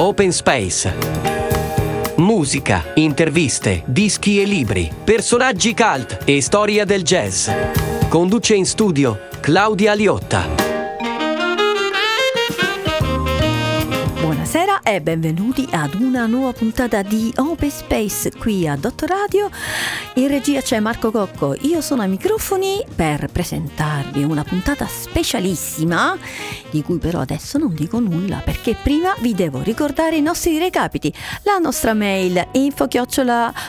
Open Space. Musica, interviste, dischi e libri, personaggi cult e storia del jazz. Conduce in studio Claudia Liotta. Buonasera e benvenuti ad una nuova puntata di Open Space qui a Dottor Radio. In regia c'è Marco Cocco, io sono ai microfoni per presentarvi una puntata specialissima di cui però adesso non dico nulla perché prima vi devo ricordare i nostri recapiti. La nostra mail info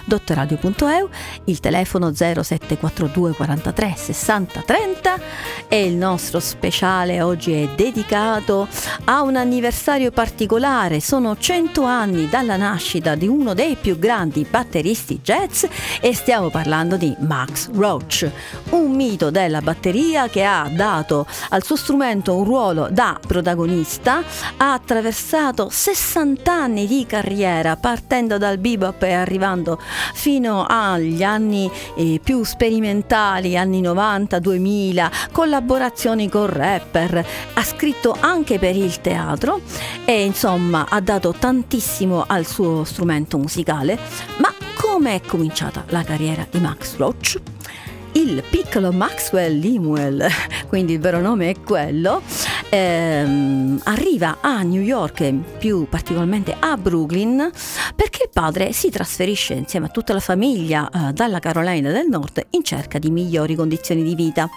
dottoradio.eu, il telefono 0742 43 60 30 e il nostro speciale oggi è dedicato a un anniversario particolare particolare sono 100 anni dalla nascita di uno dei più grandi batteristi jazz e stiamo parlando di Max Roach, un mito della batteria che ha dato al suo strumento un ruolo da protagonista, ha attraversato 60 anni di carriera partendo dal bebop e arrivando fino agli anni eh, più sperimentali, anni 90-2000, collaborazioni con rapper, ha scritto anche per il teatro e insomma insomma ha dato tantissimo al suo strumento musicale, ma come è cominciata la carriera di Max Roach? Il piccolo Maxwell Lemuel, quindi il vero nome è quello, ehm, arriva a New York, più particolarmente a Brooklyn, perché il padre si trasferisce insieme a tutta la famiglia eh, dalla Carolina del Nord in cerca di migliori condizioni di vita.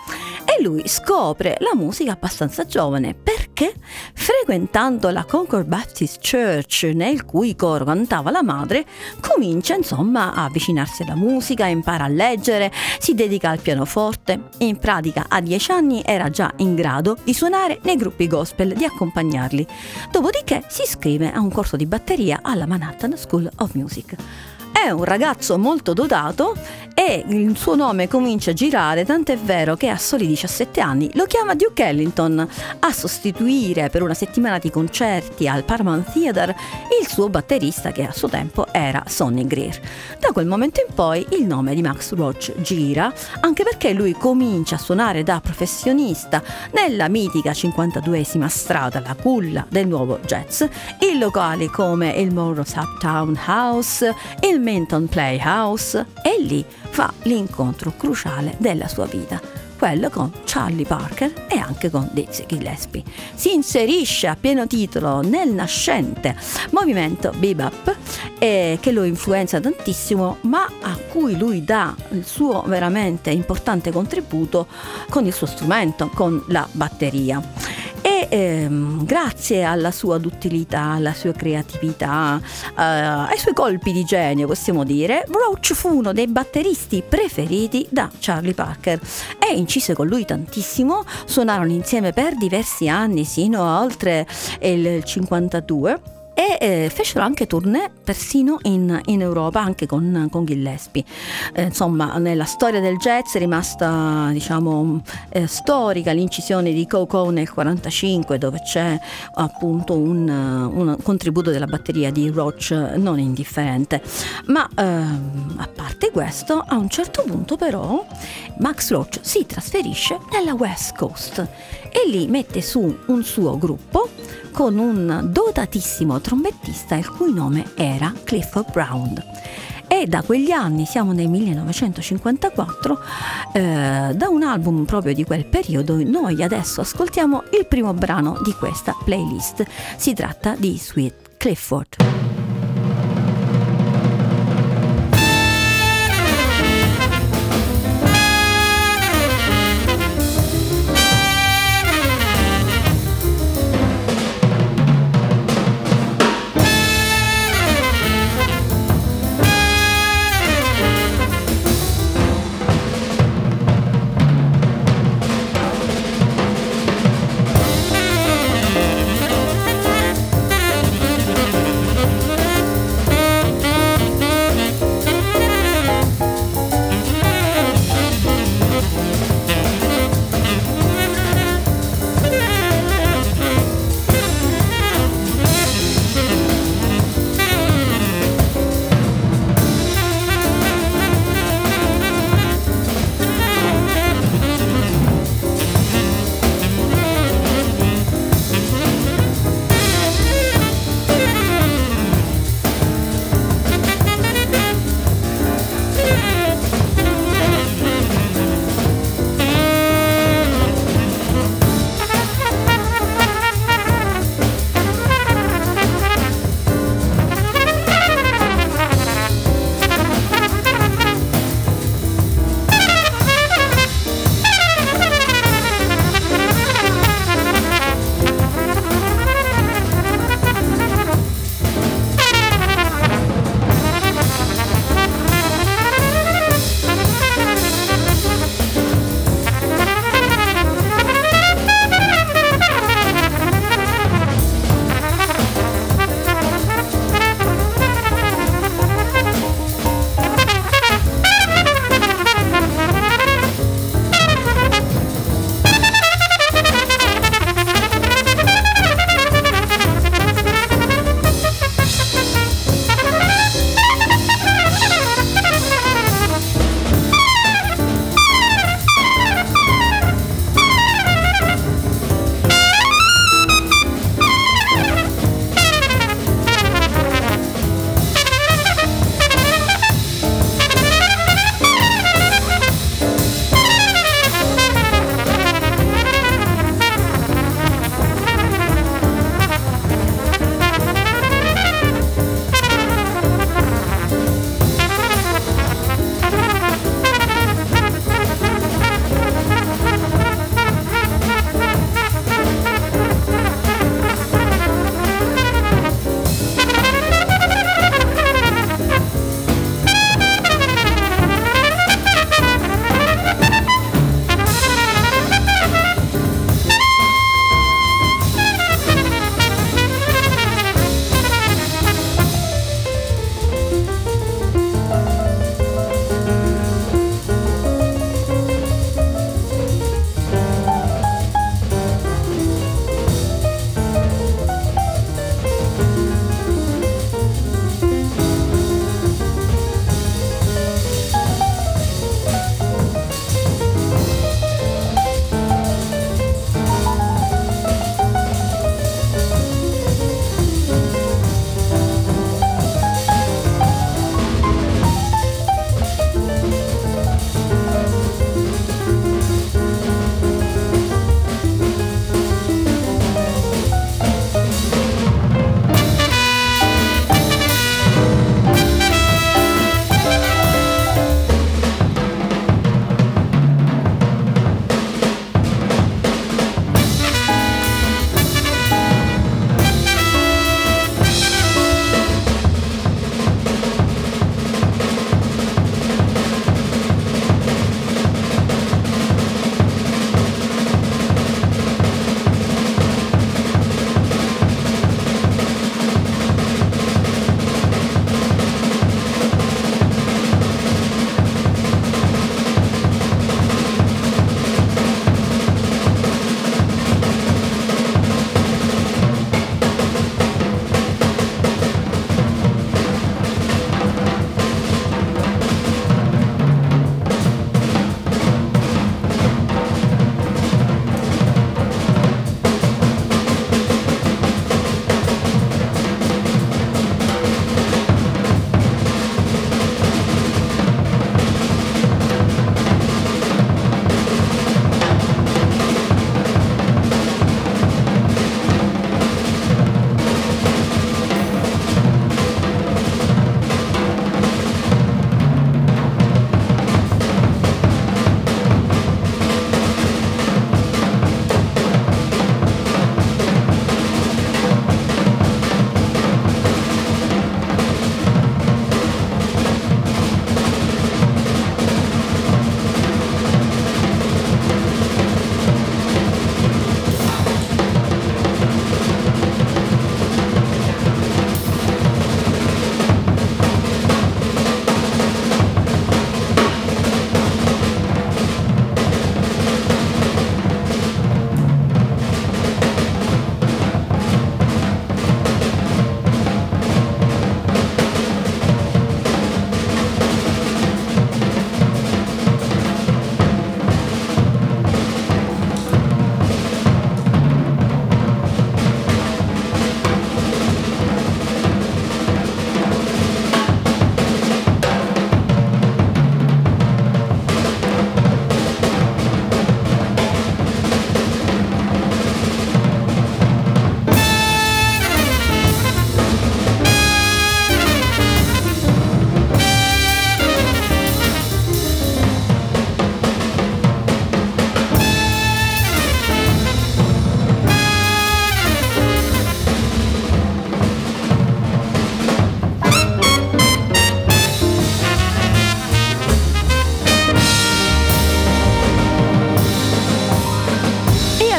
E lui scopre la musica abbastanza giovane perché frequentando la Concord Baptist Church nel cui coro cantava la madre, comincia insomma a avvicinarsi alla musica, impara a leggere, si dedica al pianoforte e in pratica a dieci anni era già in grado di suonare nei gruppi gospel, di accompagnarli. Dopodiché si iscrive a un corso di batteria alla Manhattan School of Music. È un ragazzo molto dotato e il suo nome comincia a girare, tant'è vero che a soli 17 anni lo chiama Duke Ellington a sostituire per una settimana di concerti al Paramount Theater il suo batterista che a suo tempo era Sonny Greer. Da quel momento in poi il nome di Max Roach gira, anche perché lui comincia a suonare da professionista nella mitica 52esima strada, la culla del nuovo jazz, in locali come il Morrow's Uptown House, il Minton Playhouse e lì fa l'incontro cruciale della sua vita quello con Charlie Parker e anche con Dizzy Gillespie. Si inserisce a pieno titolo nel nascente movimento bebop eh, che lo influenza tantissimo, ma a cui lui dà il suo veramente importante contributo con il suo strumento, con la batteria e ehm, grazie alla sua duttilità, alla sua creatività, eh, ai suoi colpi di genio possiamo dire, Roach fu uno dei batteristi preferiti da Charlie Parker. E incise con lui tantissimo, suonarono insieme per diversi anni, sino a oltre il 52 e eh, fecero anche tournée persino in, in Europa anche con, con Gillespie. Eh, insomma nella storia del jazz è rimasta diciamo eh, storica l'incisione di Coco nel 45 dove c'è appunto un, un, contributo della batteria di Roach non indifferente. Ma ehm, a parte questo a un certo punto però Max Roach si trasferisce nella West Coast e lì mette su un suo gruppo con un dotatissimo trombettista il cui nome era Clifford Brown. E da quegli anni, siamo nel 1954, eh, da un album proprio di quel periodo, noi adesso ascoltiamo il primo brano di questa playlist. Si tratta di Sweet Clifford.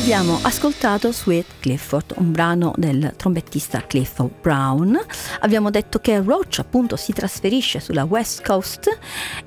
Abbiamo ascoltato Sweet Clifford, un brano del trombettista Clifford Brown. Abbiamo detto che Roach appunto si trasferisce sulla West Coast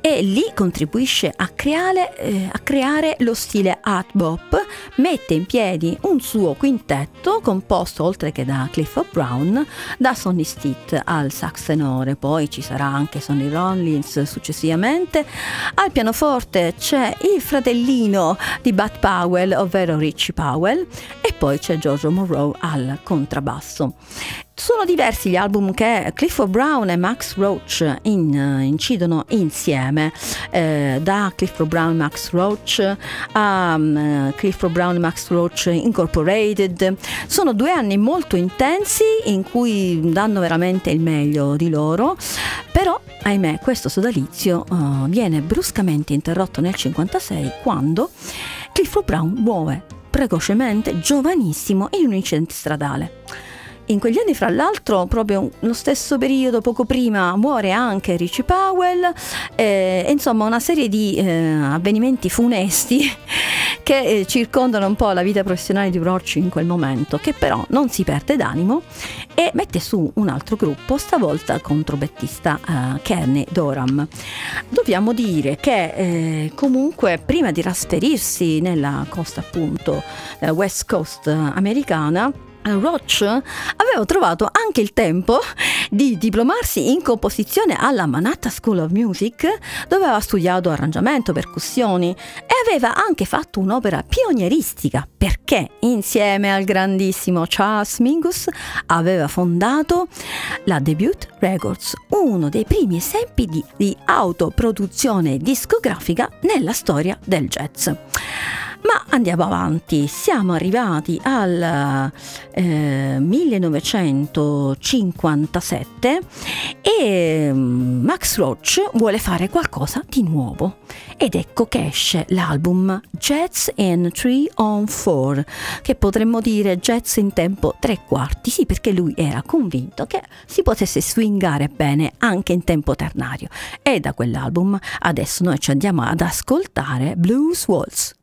e lì contribuisce a creare, eh, a creare lo stile art bop, mette in piedi un suo quintetto composto oltre che da Clifford Brown, da Sonny Stitt al sax tenore, poi ci sarà anche Sonny Rollins successivamente. Al pianoforte c'è il fratellino di Bud Powell, ovvero Richie Powell, e poi c'è Giorgio Monroe al contrabbasso. Sono diversi gli album che Clifford Brown e Max Roach in, incidono insieme, eh, da Clifford Brown e Max Roach a um, Clifford Brown e Max Roach Incorporated. Sono due anni molto intensi in cui danno veramente il meglio di loro, però ahimè questo sodalizio uh, viene bruscamente interrotto nel 1956 quando Clifford Brown muore precocemente, giovanissimo, in un incidente stradale. In quegli anni, fra l'altro, proprio lo stesso periodo, poco prima, muore anche Richie Powell, eh, insomma una serie di eh, avvenimenti funesti che eh, circondano un po' la vita professionale di Roach in quel momento, che però non si perde d'animo e mette su un altro gruppo, stavolta con trombettista eh, Kenny Doram. Dobbiamo dire che eh, comunque prima di trasferirsi nella costa appunto, della West Coast americana, Roach aveva trovato anche il tempo di diplomarsi in composizione alla Manhattan School of Music, dove aveva studiato arrangiamento, percussioni e aveva anche fatto un'opera pionieristica perché insieme al grandissimo Charles Mingus aveva fondato la Debut Records, uno dei primi esempi di, di autoproduzione discografica nella storia del jazz. Ma andiamo avanti, siamo arrivati al eh, 1957 e mm, Max Roach vuole fare qualcosa di nuovo ed ecco che esce l'album Jazz in 3 on 4 che potremmo dire jazz in tempo tre quarti, sì perché lui era convinto che si potesse swingare bene anche in tempo ternario e da quell'album adesso noi ci andiamo ad ascoltare Blues Waltz.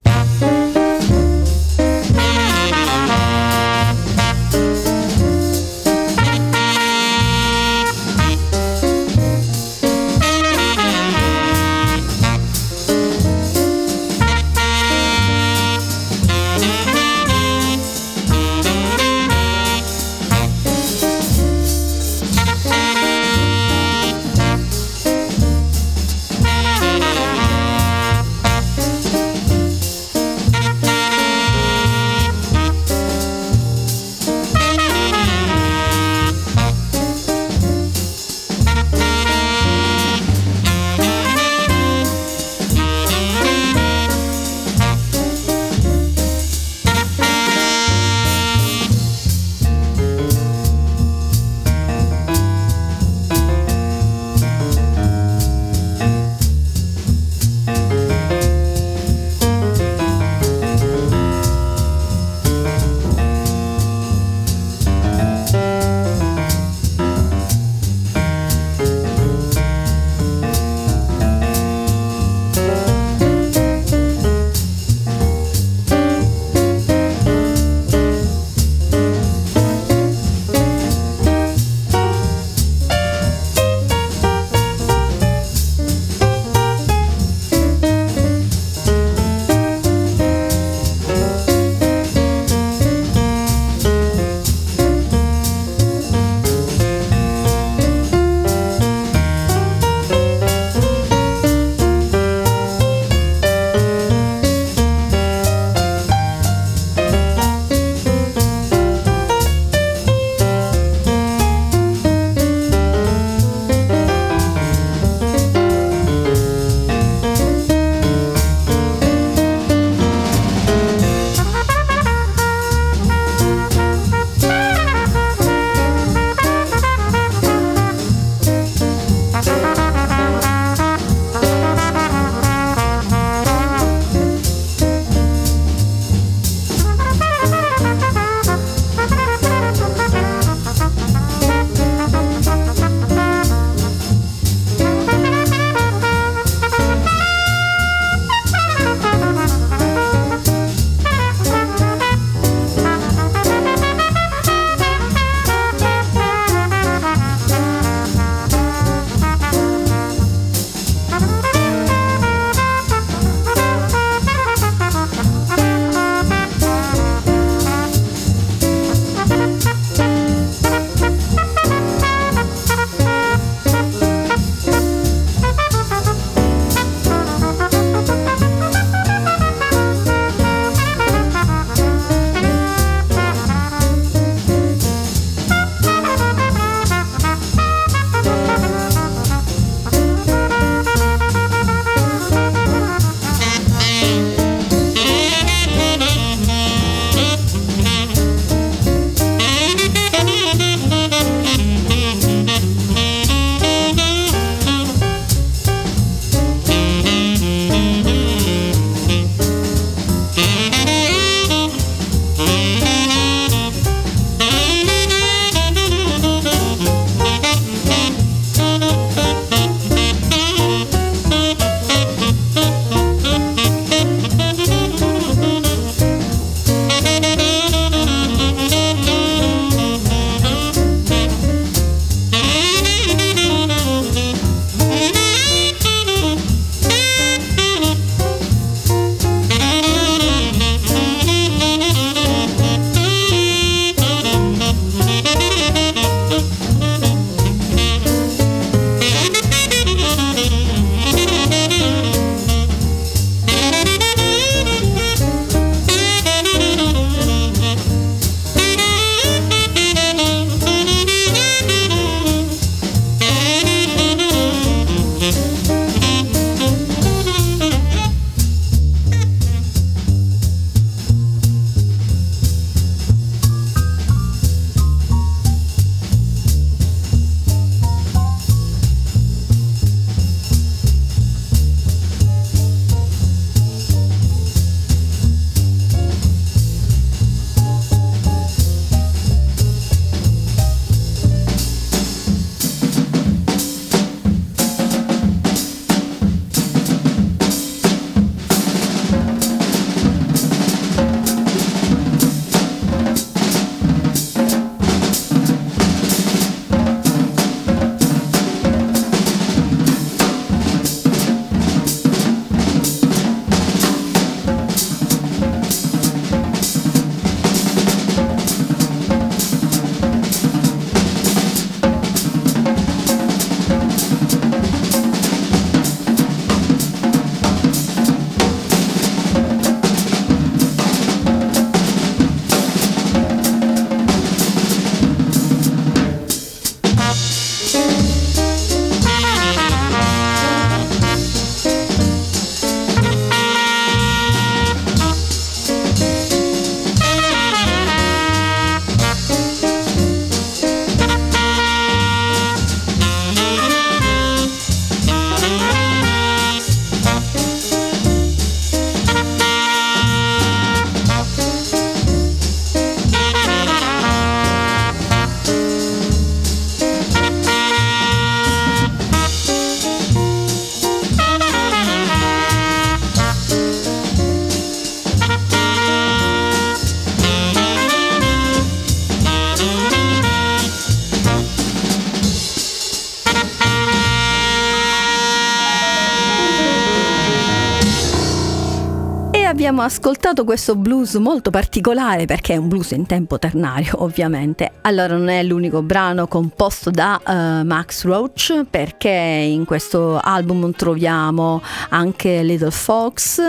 Abbiamo ascoltato questo blues molto particolare perché è un blues in tempo ternario ovviamente. Allora non è l'unico brano composto da uh, Max Roach perché in questo album troviamo anche Little Fox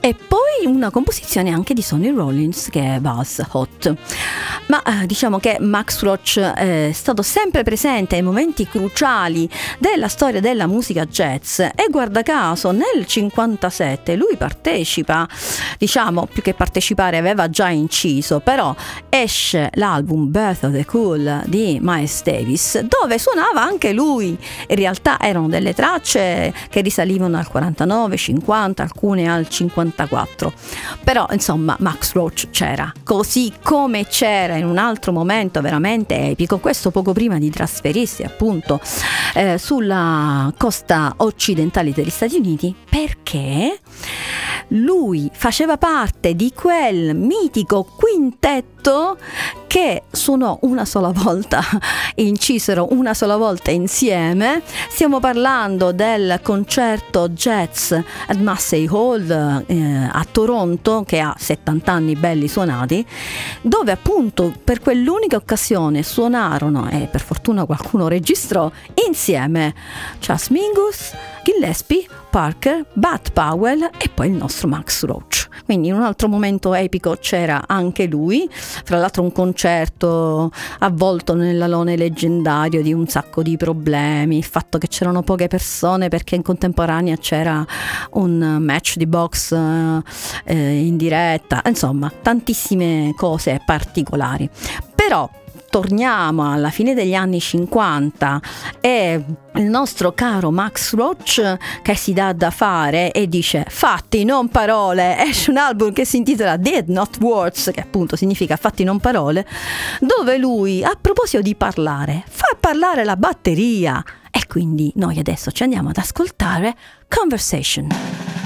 e poi una composizione anche di Sonny Rollins che è Buzz Hot. Ma uh, diciamo che Max Roach è stato sempre presente ai momenti cruciali della storia della musica jazz e guarda caso nel 57 lui partecipa diciamo più che partecipare aveva già inciso, però esce l'album Birth of the Cool di Miles Davis dove suonava anche lui. In realtà erano delle tracce che risalivano al 49, 50, alcune al 54. Però insomma Max Roach c'era, così come c'era in un altro momento veramente epico, questo poco prima di trasferirsi appunto eh, sulla costa occidentale degli Stati Uniti perché lui faceva parte di quel mitico quintetto che suonò una sola volta, incisero una sola volta insieme. Stiamo parlando del concerto jazz at Massey Hall eh, a Toronto, che ha 70 anni belli suonati, dove appunto per quell'unica occasione suonarono, e per fortuna qualcuno registrò, insieme Charles Mingus, Gillespie, Parker, Bat Powell e poi il nostro Max Roach. Quindi in un altro momento epico c'era anche lui, fra l'altro un concerto avvolto nell'alone leggendario di un sacco di problemi, il fatto che c'erano poche persone perché in contemporanea c'era un match di box eh, in diretta, insomma tantissime cose particolari. Però torniamo alla fine degli anni 50 e il nostro caro Max Roach che si dà da fare e dice fatti non parole esce un album che si intitola Dead Not Words che appunto significa fatti non parole dove lui a proposito di parlare fa parlare la batteria. E quindi noi adesso ci andiamo ad ascoltare Conversation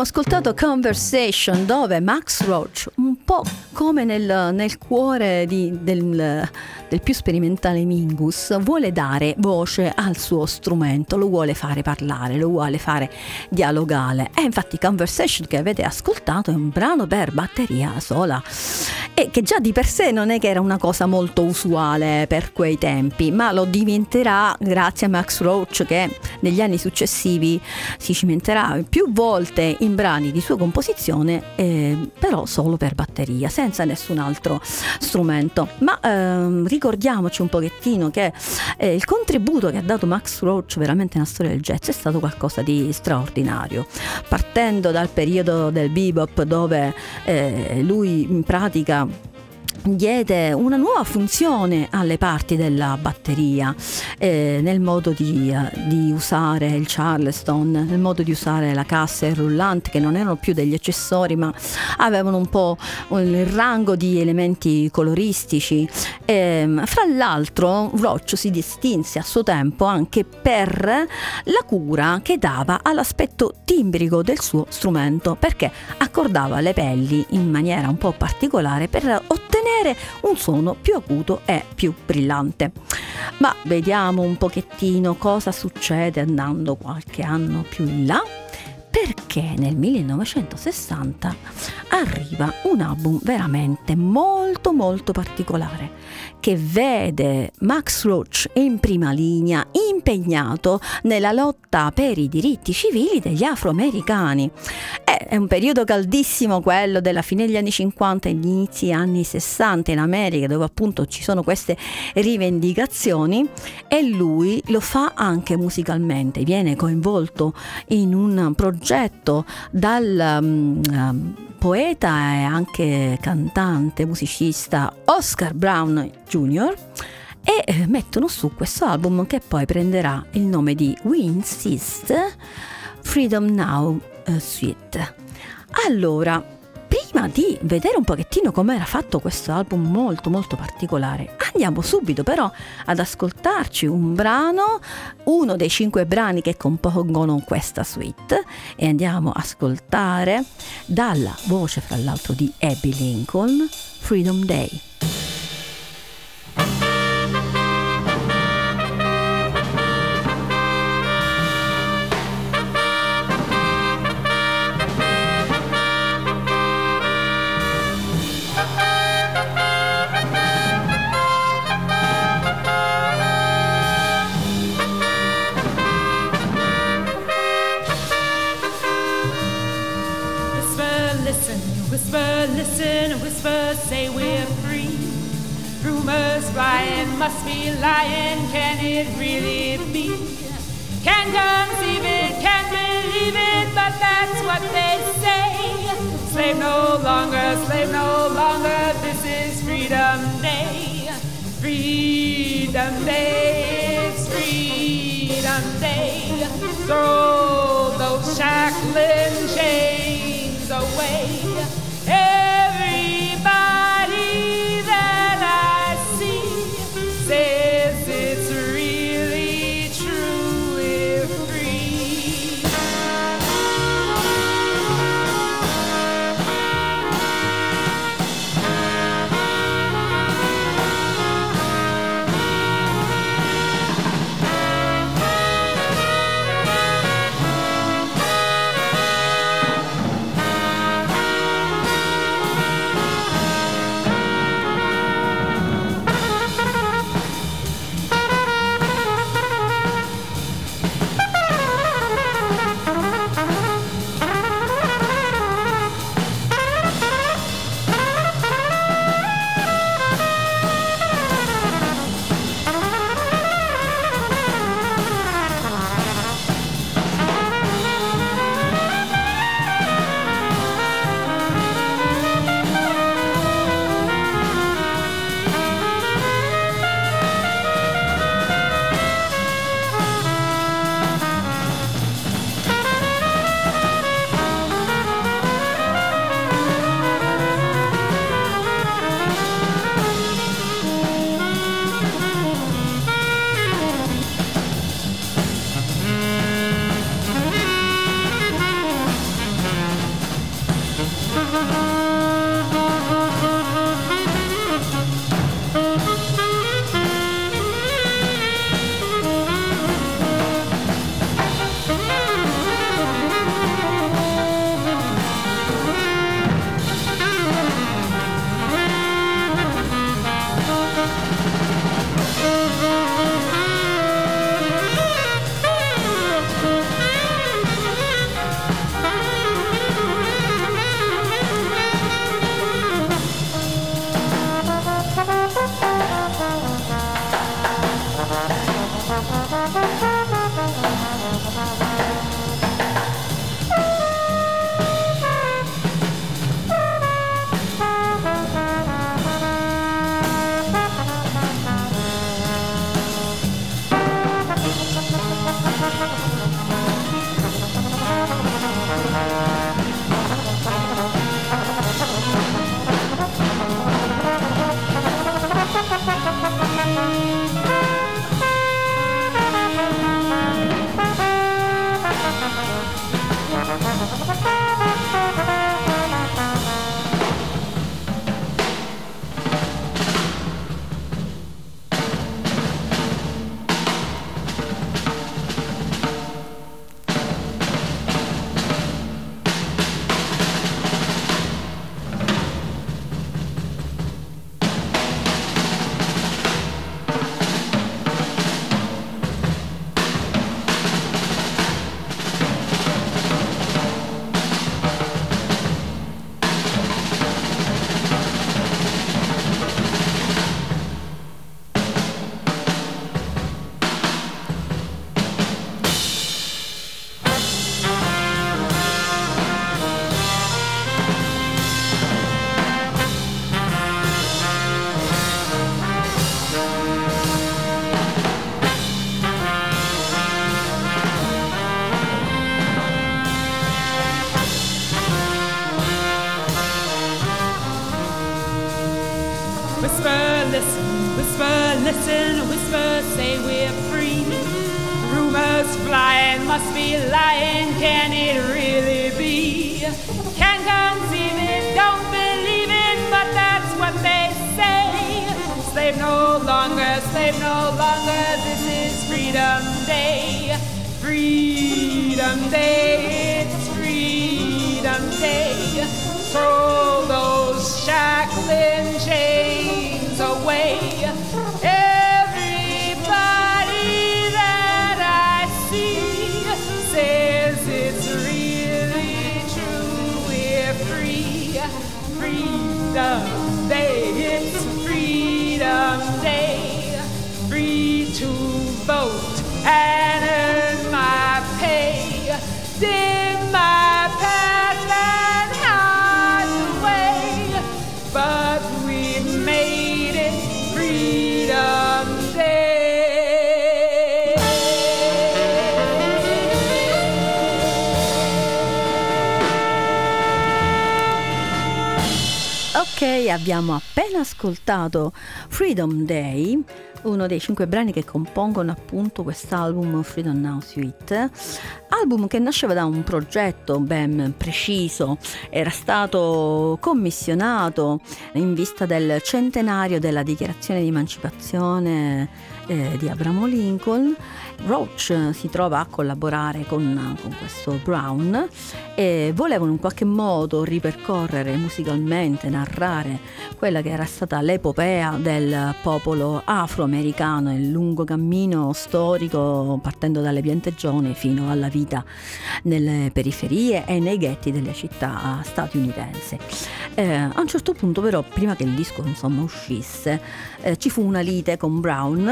Abbiamo ascoltato Conversation dove Max Roach, un po' come nel, nel cuore di, del, del, più sperimentale Mingus, vuole dare voce al suo strumento, lo vuole fare parlare, lo vuole fare dialogare. E infatti Conversation che avete ascoltato è un brano per batteria sola e che già di per sé non è che era una cosa molto usuale per quei tempi, ma lo diventerà grazie a Max Roach che negli anni successivi si cimenterà più volte in brani di sua composizione, eh, però solo per batteria, senza nessun altro strumento. Ma ehm, ricordiamoci un pochettino che eh, il contributo che ha dato Max Roach veramente nella storia del jazz è stato qualcosa di straordinario. Partendo dal periodo del bebop dove eh, lui in pratica gmail.com. diede una nuova funzione alle parti della batteria eh, nel modo di, uh, di, usare il charleston, nel modo di usare la cassa e il rullante che non erano più degli accessori ma avevano un po' il rango di elementi coloristici. E, ehm, fra l'altro Roach si distinse a suo tempo anche per la cura che dava all'aspetto timbrico del suo strumento perché accordava le pelli in maniera un po' particolare per ottenere ottenere un suono più acuto e più brillante. Ma vediamo un pochettino cosa succede andando qualche anno più in là perché nel 1960 arriva un album veramente molto molto particolare che vede Max Roach in prima linea impegnato nella lotta per i diritti civili degli afroamericani. È un periodo caldissimo quello della fine degli anni 50 e gli inizi anni 60 in America dove appunto ci sono queste rivendicazizioni e lui lo fa anche musicalmente, viene coinvolto in un progetto dal um, poeta e anche cantante, musicista Oscar Brown Jr. e eh, mettono su questo album che poi prenderà il nome di We Insist Freedom Now uh, Suite. Allora, prima di vedere un pochettino come era fatto questo album molto molto particolare, andiamo subito però ad ascoltarci un brano, uno dei cinque brani che compongono questa suite e andiamo a ascoltare dalla voce fra l'altro di Abby Lincoln, Freedom Day. Abbiamo appena ascoltato Freedom Day, uno dei cinque brani che compongono appunto quest'album Freedom Now Suite, album che nasceva da un progetto ben preciso, era stato commissionato in vista del centenario della dichiarazione di emancipazione eh, di Abramo Lincoln Roach si trova a collaborare con, con, questo Brown e volevano in qualche modo ripercorrere musicalmente, narrare quella che era stata l'epopea del popolo afroamericano, il lungo cammino storico partendo dalle piantegioni fino alla vita nelle periferie e nei ghetti delle città statunitensi. Eh, a un certo punto però, prima che il disco insomma uscisse, eh, ci fu una lite con Brown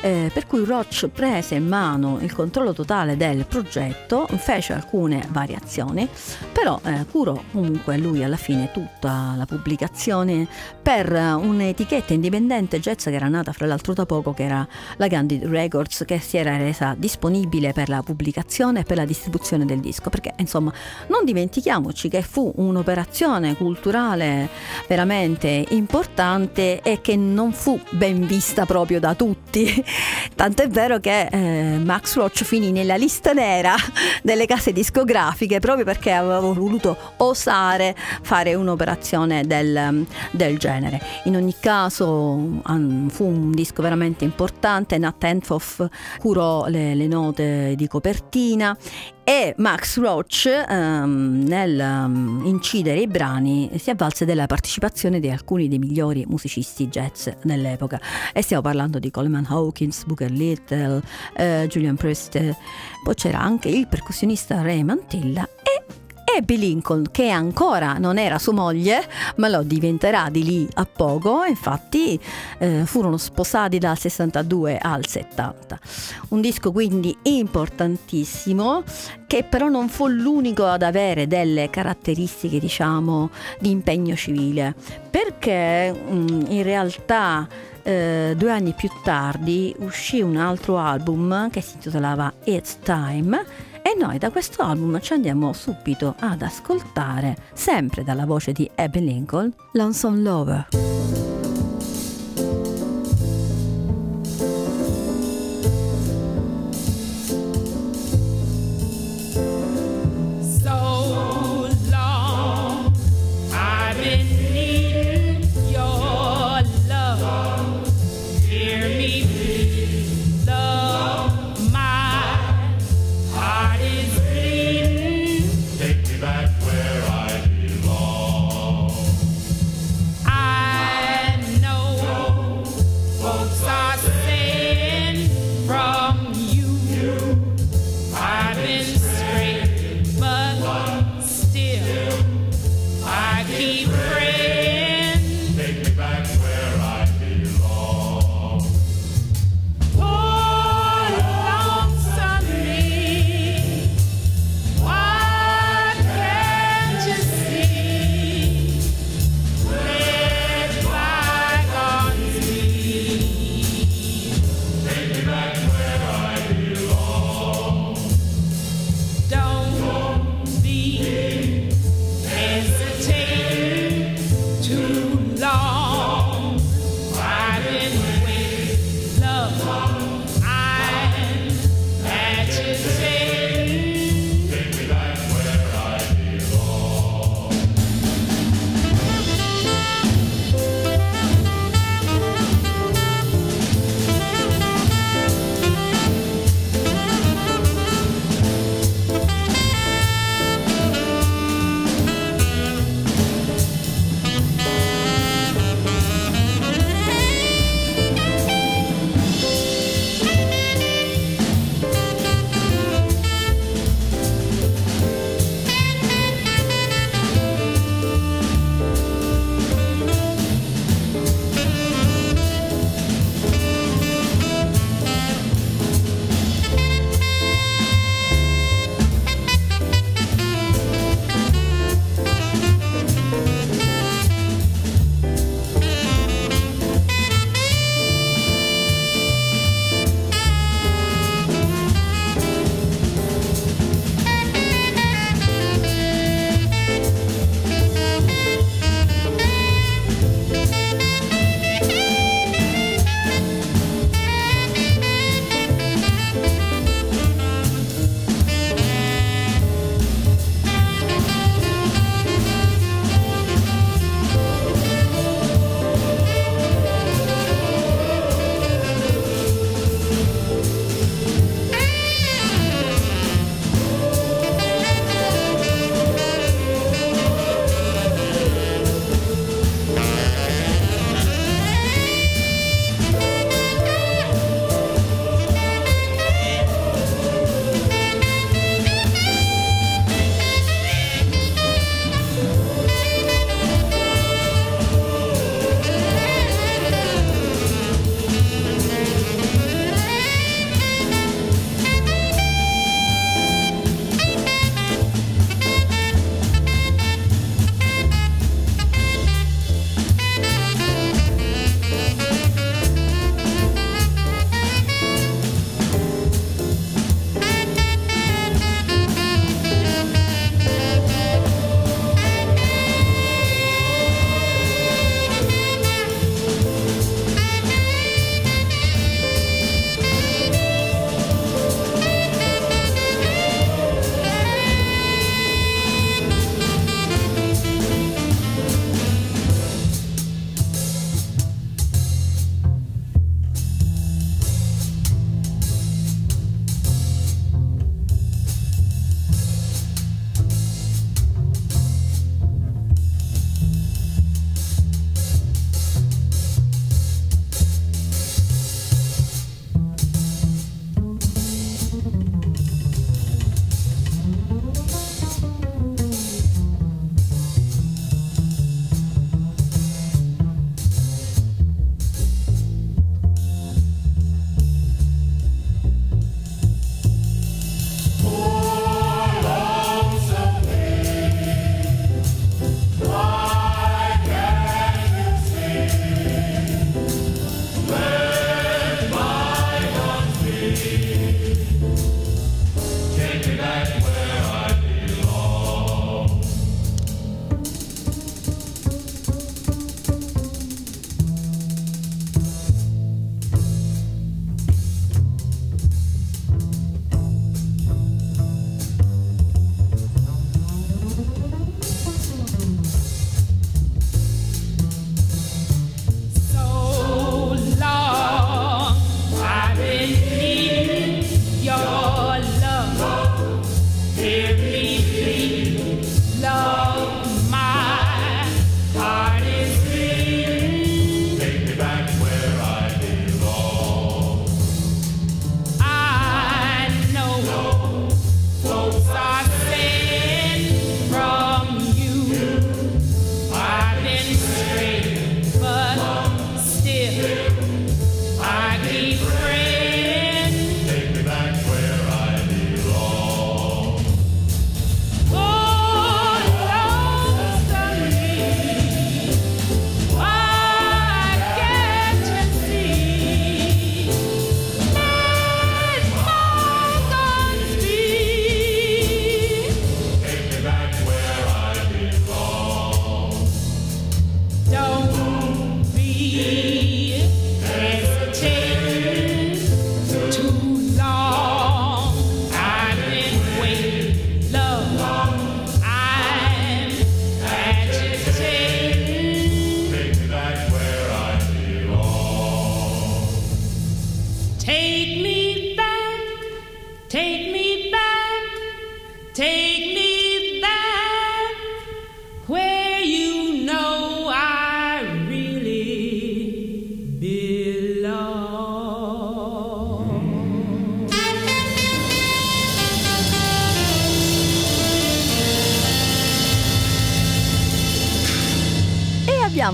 eh, per cui Roach prese in mano il controllo totale del progetto, fece alcune variazioni, però eh, curò comunque lui alla fine tutta la pubblicazione per un'etichetta indipendente jazz che era nata fra l'altro da poco, che era la Gandhi Records, che si era resa disponibile per la pubblicazione e per la distribuzione del disco, perché insomma non dimentichiamoci che fu un'operazione culturale veramente importante e che non fu ben vista proprio da tutti, tant'è vero che eh, eh, Max Roach finì nella lista nera delle case discografiche proprio perché aveva voluto osare fare un'operazione del, del genere. In ogni caso um, fu un disco veramente importante, Nat Enfoff curò le, le note di copertina e Max Roach um, nel um, incidere i brani si avvalse della partecipazione di alcuni dei migliori musicisti jazz dell'epoca e stiamo parlando di Coleman Hawkins, Booker Little, uh, Julian Priest poi c'era anche il percussionista Ray Mantilla e Abby Lincoln, che ancora non era sua moglie, ma lo diventerà di lì a poco, infatti eh, furono sposati dal 62 al 70. Un disco quindi importantissimo, che però non fu l'unico ad avere delle caratteristiche, diciamo, di impegno civile, perché mh, mm, in realtà eh, due anni più tardi uscì un altro album che si intitolava It's Time e noi da questo album ci andiamo subito ad ascoltare, sempre dalla voce di Abby Lincoln, Lonesome Lover.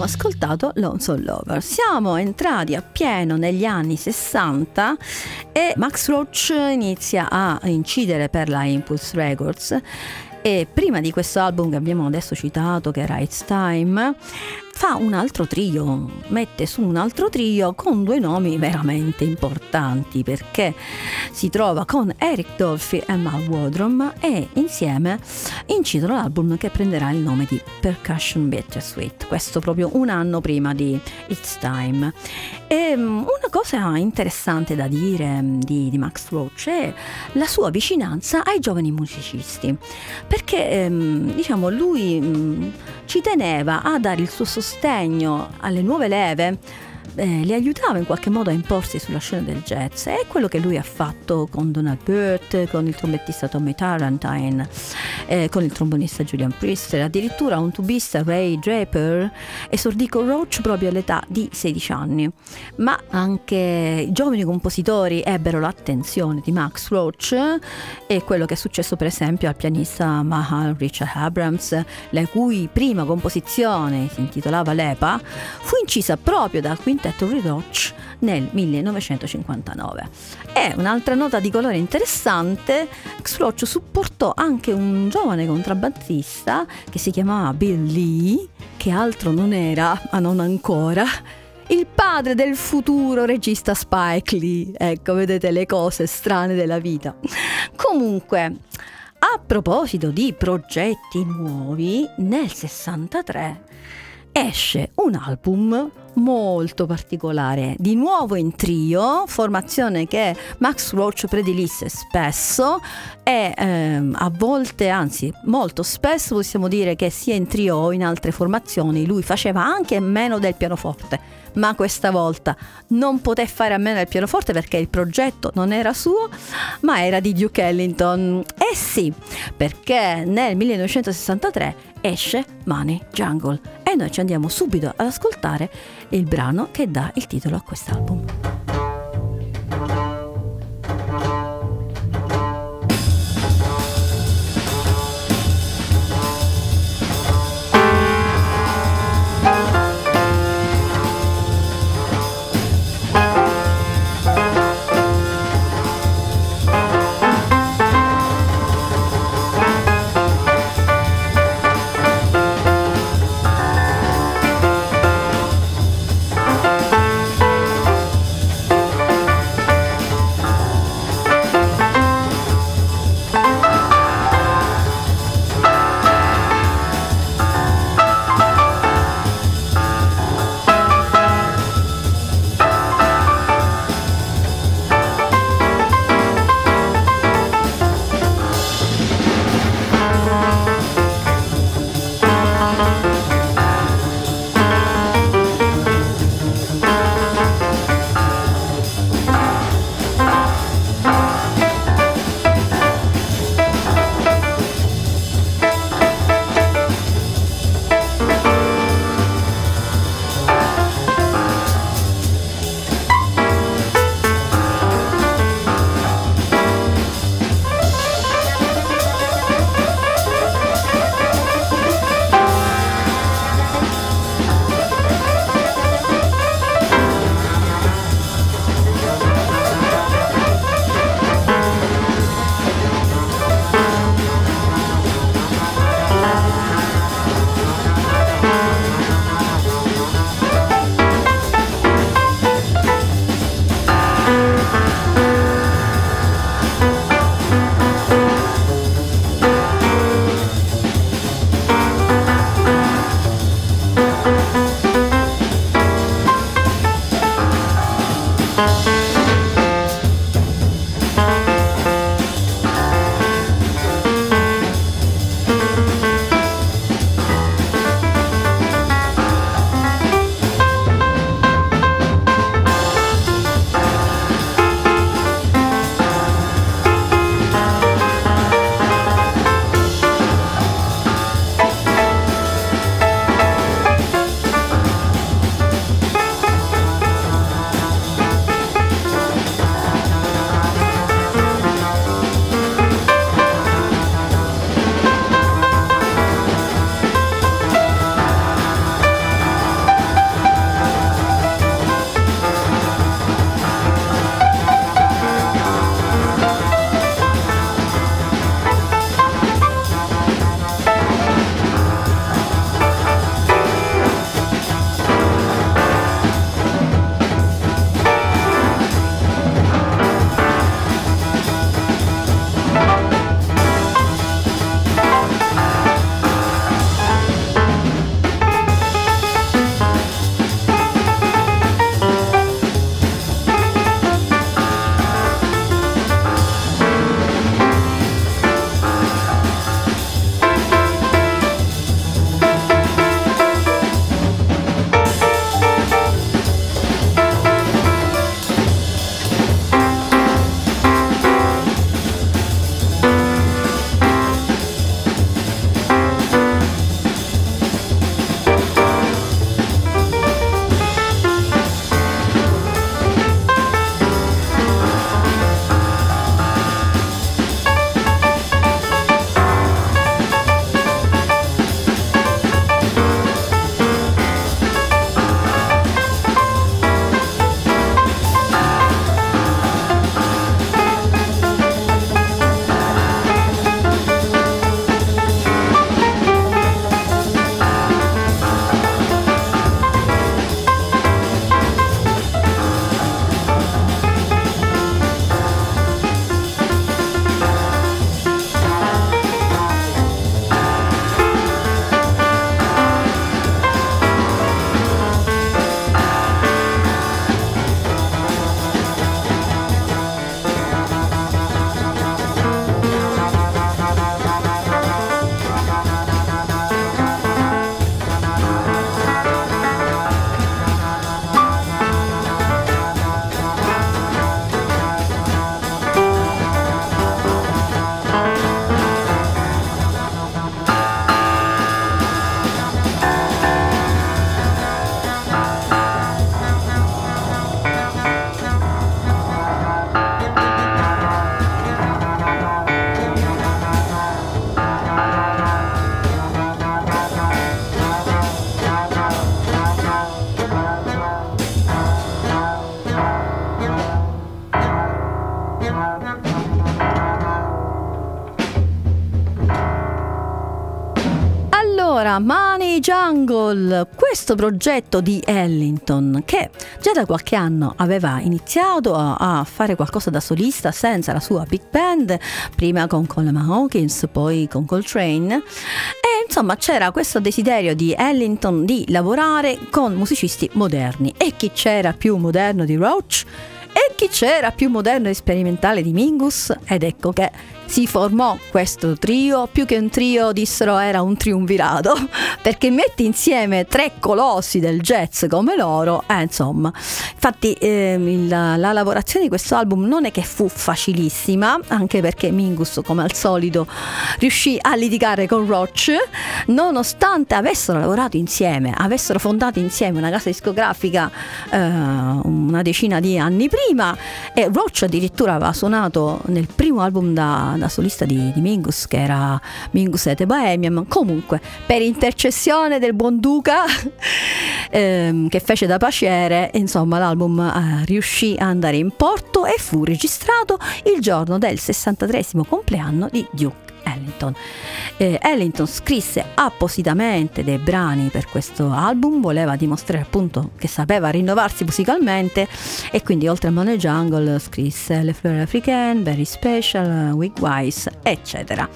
Abbiamo ascoltato Lonesome Lover. Siamo entrati appieno negli anni 60 e Max Roach inizia a incidere per la Impulse Records e prima di questo album che abbiamo adesso citato, che era It's Time, fa un altro trio, mette su un altro trio con due nomi veramente importanti perché si trova con Eric Dolphy e Mal Wodrom e insieme incidono l'album che prenderà il nome di Percussion Bittersweet, questo proprio un anno prima di It's Time. E mm, una cosa interessante da dire mm, di, di Max Roach è la sua vicinanza ai giovani musicisti, perché ehm, diciamo lui ci teneva a dare il suo sostegno alle nuove leve eh, li aiutava in qualche modo a imporsi sulla scena del jazz. È quello che lui ha fatto con Donald Burt, con il trombettista Tommy Tarantine, eh, con il trombonista Julian Priester, addirittura un tubista Ray Draper esordì con Roach proprio all'età di 16 anni. Ma anche i giovani compositori ebbero l'attenzione di Max Roach e quello che è successo per esempio al pianista Mahal Richard Abrams, la cui prima composizione si intitolava Lepa, fu incisa proprio dal quinto quintetto Ridoch nel 1959. E un'altra nota di colore interessante, X-Roach supportò anche un giovane contrabbassista che si chiamava Bill Lee, che altro non era, ma non ancora, il padre del futuro regista Spike Lee. Ecco, vedete le cose strane della vita. Comunque, a proposito di progetti nuovi, nel 63 esce un album molto particolare, di nuovo in trio, formazione che Max Roach predilisse spesso e ehm, a volte, anzi molto spesso possiamo dire che sia in trio o in altre formazioni lui faceva anche meno del pianoforte ma questa volta non poté fare a meno del pianoforte perché il progetto non era suo, ma era di Duke Ellington. Eh sì, perché nel 1963 esce Money Jungle e noi ci andiamo subito ad ascoltare il brano che dà il titolo a quest'album. Jungle, questo progetto di Ellington che già da qualche anno aveva iniziato a, a fare qualcosa da solista senza la sua big band, prima con Coleman Hawkins, poi con Coltrane. E insomma c'era questo desiderio di Ellington di lavorare con musicisti moderni. E chi c'era più moderno di Roach? E chi c'era più moderno e sperimentale di Mingus? Ed ecco che si formò questo trio, più che un trio dissero era un triunvirato, perché metti insieme tre colossi del jazz come loro, eh, insomma. Infatti eh, il, la lavorazione di questo album non è che fu facilissima, anche perché Mingus come al solito riuscì a litigare con Roach, nonostante avessero lavorato insieme, avessero fondato insieme una casa discografica eh, una decina di anni prima e Roach addirittura aveva suonato nel primo album da da solista di, di Mingus, che era Mingus et Bohemian. Comunque, per intercessione del buon Duca, ehm, che fece da paciere, insomma, l'album eh, riuscì ad andare in porto e fu registrato il giorno del 63 compleanno di Duke. Ellington. Eh, Ellington scrisse appositamente dei brani per questo album, voleva dimostrare appunto che sapeva rinnovarsi musicalmente e quindi oltre a Money Jungle scrisse Le Fleur Africaine, Very Special, Wigwise, eccetera.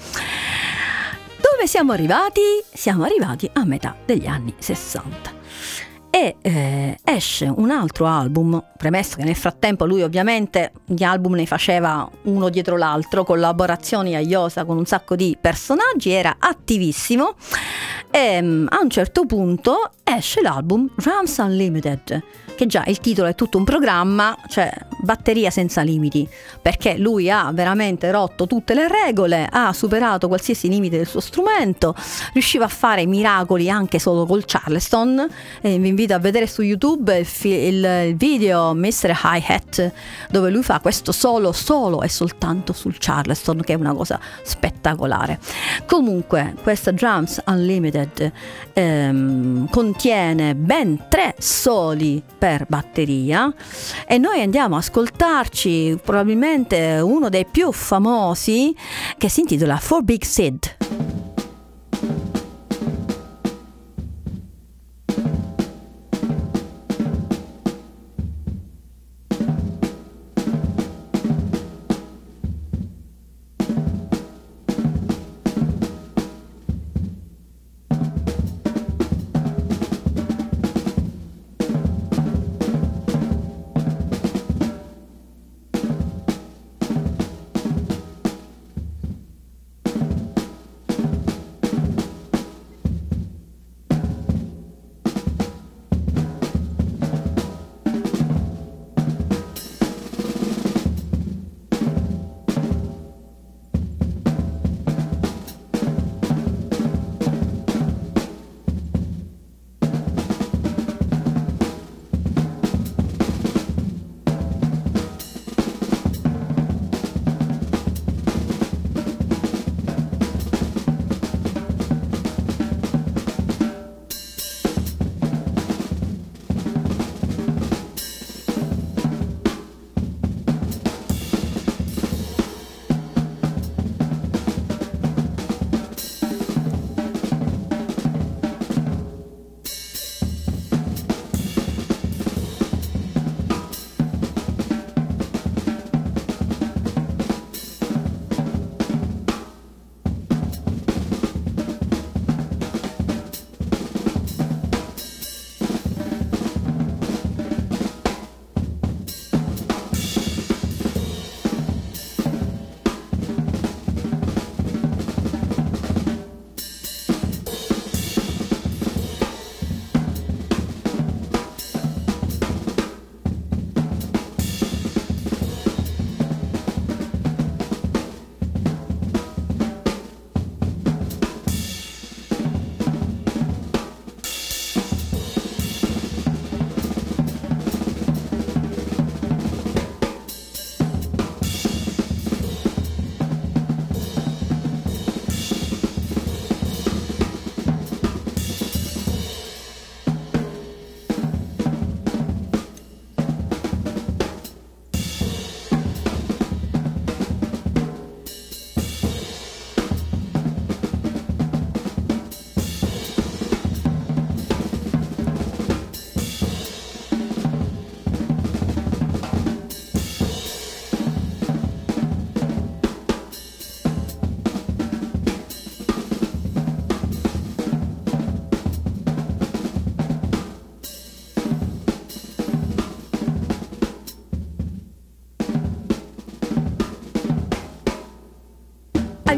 Dove siamo arrivati? Siamo arrivati a metà degli anni 60 e eh, esce un altro album, premesso che nel frattempo lui ovviamente gli album ne faceva uno dietro l'altro, collaborazioni a Iosa con un sacco di personaggi, era attivissimo. E mm, a un certo punto esce l'album Rams Unlimited che già il titolo è tutto un programma, cioè batteria senza limiti, perché lui ha veramente rotto tutte le regole, ha superato qualsiasi limite del suo strumento, riusciva a fare miracoli anche solo col Charleston. E vi invito a vedere su YouTube il, fi- il video Mr. Hi-Hat, dove lui fa questo solo, solo e soltanto sul Charleston, che è una cosa spettacolare. Comunque, questa Drums Unlimited ehm, contiene ben tre soli per per batteria e noi andiamo a ascoltarci probabilmente uno dei più famosi che si intitola For Big Sid.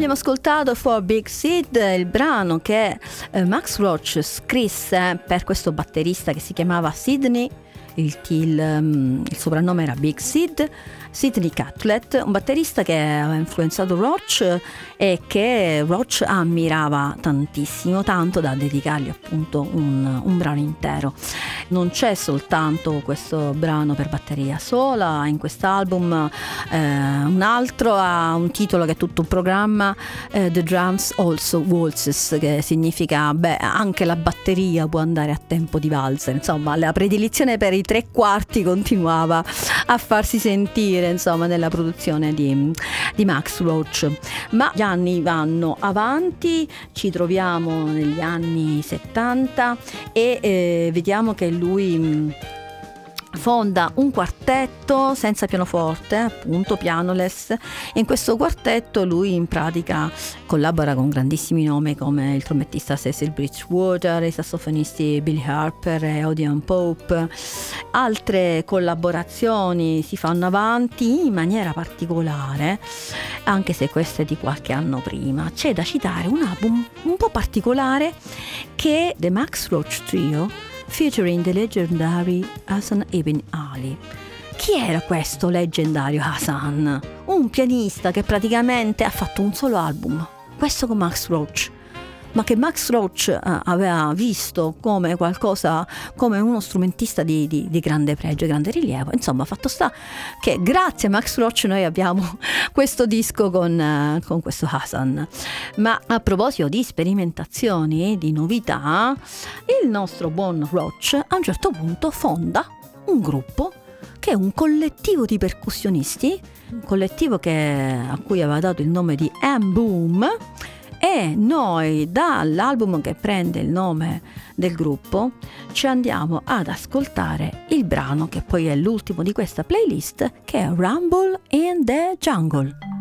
Abbiamo ascoltato For Big Sid, il brano che eh, Max Roach scrisse per questo batterista che si chiamava Sidney, il, il, um, il soprannome era Big Sid Sidney Catlett, un batterista che aveva influenzato Roach e che Roach ammirava tantissimo, tanto da dedicargli appunto un, un brano intero. Non c'è soltanto questo brano per batteria sola, in quest'album eh, un altro ha un titolo che è tutto un programma, eh, The Drums Also Waltzes, che significa beh, anche la batteria può andare a tempo di valzer, insomma la predilizione per i tre quarti continuava a farsi sentire dire insomma nella produzione di, di Max Roach. Ma gli anni vanno avanti, ci troviamo negli anni 70 e eh, vediamo che lui fonda un quartetto senza pianoforte, appunto pianoless. E in questo quartetto lui in pratica collabora con grandissimi nomi come il trombettista Cecil Bridgewater, i sassofonisti Billy Harper e Odeon Pope. Altre collaborazioni si fanno avanti in maniera particolare, anche se queste di qualche anno prima. C'è da citare un album un po' particolare che è The Max Roach Trio featuring the legendary Hassan Ibn Ali. Chi era questo leggendario Hassan? Un pianista che praticamente ha fatto un solo album, questo con Max Roach ma che Max Roach eh, aveva visto come qualcosa, come uno strumentista di, di, di grande pregio, grande rilievo. Insomma, fatto sta che grazie a Max Roach noi abbiamo questo disco con, eh, con questo Hassan. Ma a proposito di sperimentazioni, di novità, il nostro buon Roach a un certo punto fonda un gruppo che è un collettivo di percussionisti, un collettivo che, a cui aveva dato il nome di M-Boom e noi dall'album che prende il nome del gruppo ci andiamo ad ascoltare il brano che poi è l'ultimo di questa playlist che è Rumble in the Jungle.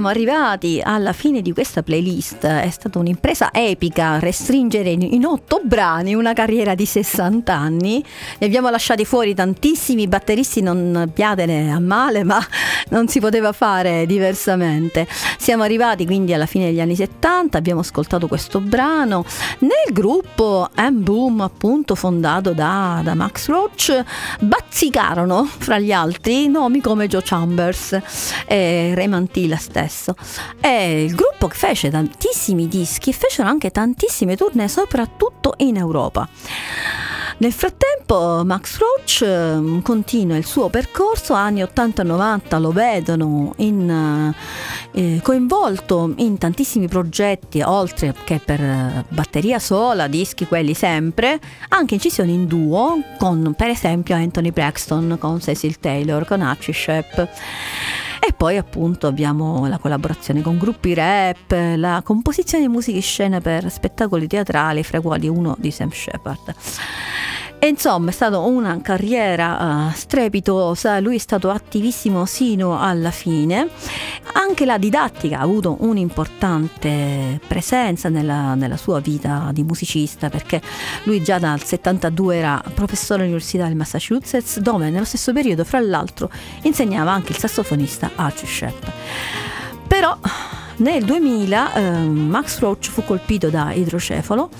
Siamo arrivati alla fine di questa playlist. È stata un'impresa epica restringere in otto brani una carriera di 60 anni. Ne abbiamo lasciati fuori tantissimi batteristi, non abbiatene a male, ma non si poteva fare diversamente. Siamo arrivati quindi alla fine degli anni 70, abbiamo ascoltato questo brano nel gruppo M-Boom, appunto fondato da, da Max Roach. Bazzicarono fra gli altri nomi come Joe Chambers e Ray Mantilla stesso. E il gruppo fece tantissimi dischi e fecero anche tantissime tournée, soprattutto in Europa. Nel frattempo Max Roach ehm, continua il suo percorso, anni 80-90 lo vedono in, eh, coinvolto in tantissimi progetti, oltre che per eh, batteria sola, dischi quelli sempre, anche incisioni in duo con per esempio Anthony Braxton, con Cecil Taylor, con Archie Shep. E poi appunto abbiamo la collaborazione con gruppi rap, la composizione di musiche scene per spettacoli teatrali, fra i quali uno di Sam Shepard. E insomma è stata una carriera uh, strepitosa, lui è stato attivissimo sino alla fine, anche la didattica ha avuto un'importante presenza nella, nella sua vita di musicista perché lui già dal 72 era professore all'Università del Massachusetts dove nello stesso periodo fra l'altro insegnava anche il sassofonista Archie Shepp. Però nel 2000 eh, Max Roach fu colpito da idrocefalo,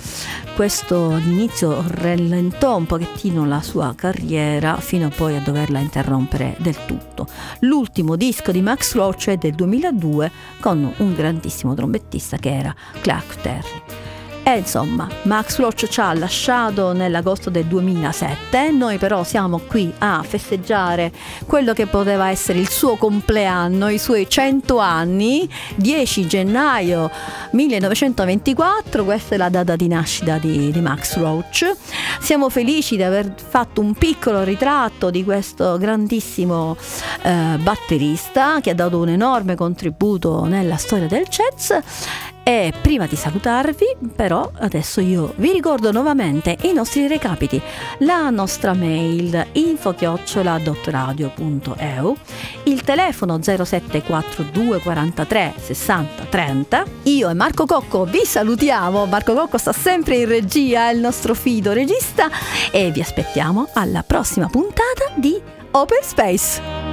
questo all'inizio rallentò un pochettino la sua carriera fino a poi a doverla interrompere del tutto. L'ultimo disco di Max Roach è del 2002 con un grandissimo trombettista che era Clark Terry. E insomma, Max Roach ci ha lasciato nell'agosto del 2007, noi però siamo qui a festeggiare quello che poteva essere il suo compleanno, i suoi 100 anni, 10 gennaio 1924, questa è la data di nascita di, di Max Roach. Siamo felici di aver fatto un piccolo ritratto di questo grandissimo eh, batterista che ha dato un enorme contributo nella storia del jazz e prima di salutarvi, però, adesso io vi ricordo nuovamente i nostri recapiti. La nostra mail info-radio.eu, il telefono 0742 43 60 30. Io e Marco Cocco vi salutiamo. Marco Cocco sta sempre in regia, è il nostro fido regista e vi aspettiamo alla prossima puntata di Open Space.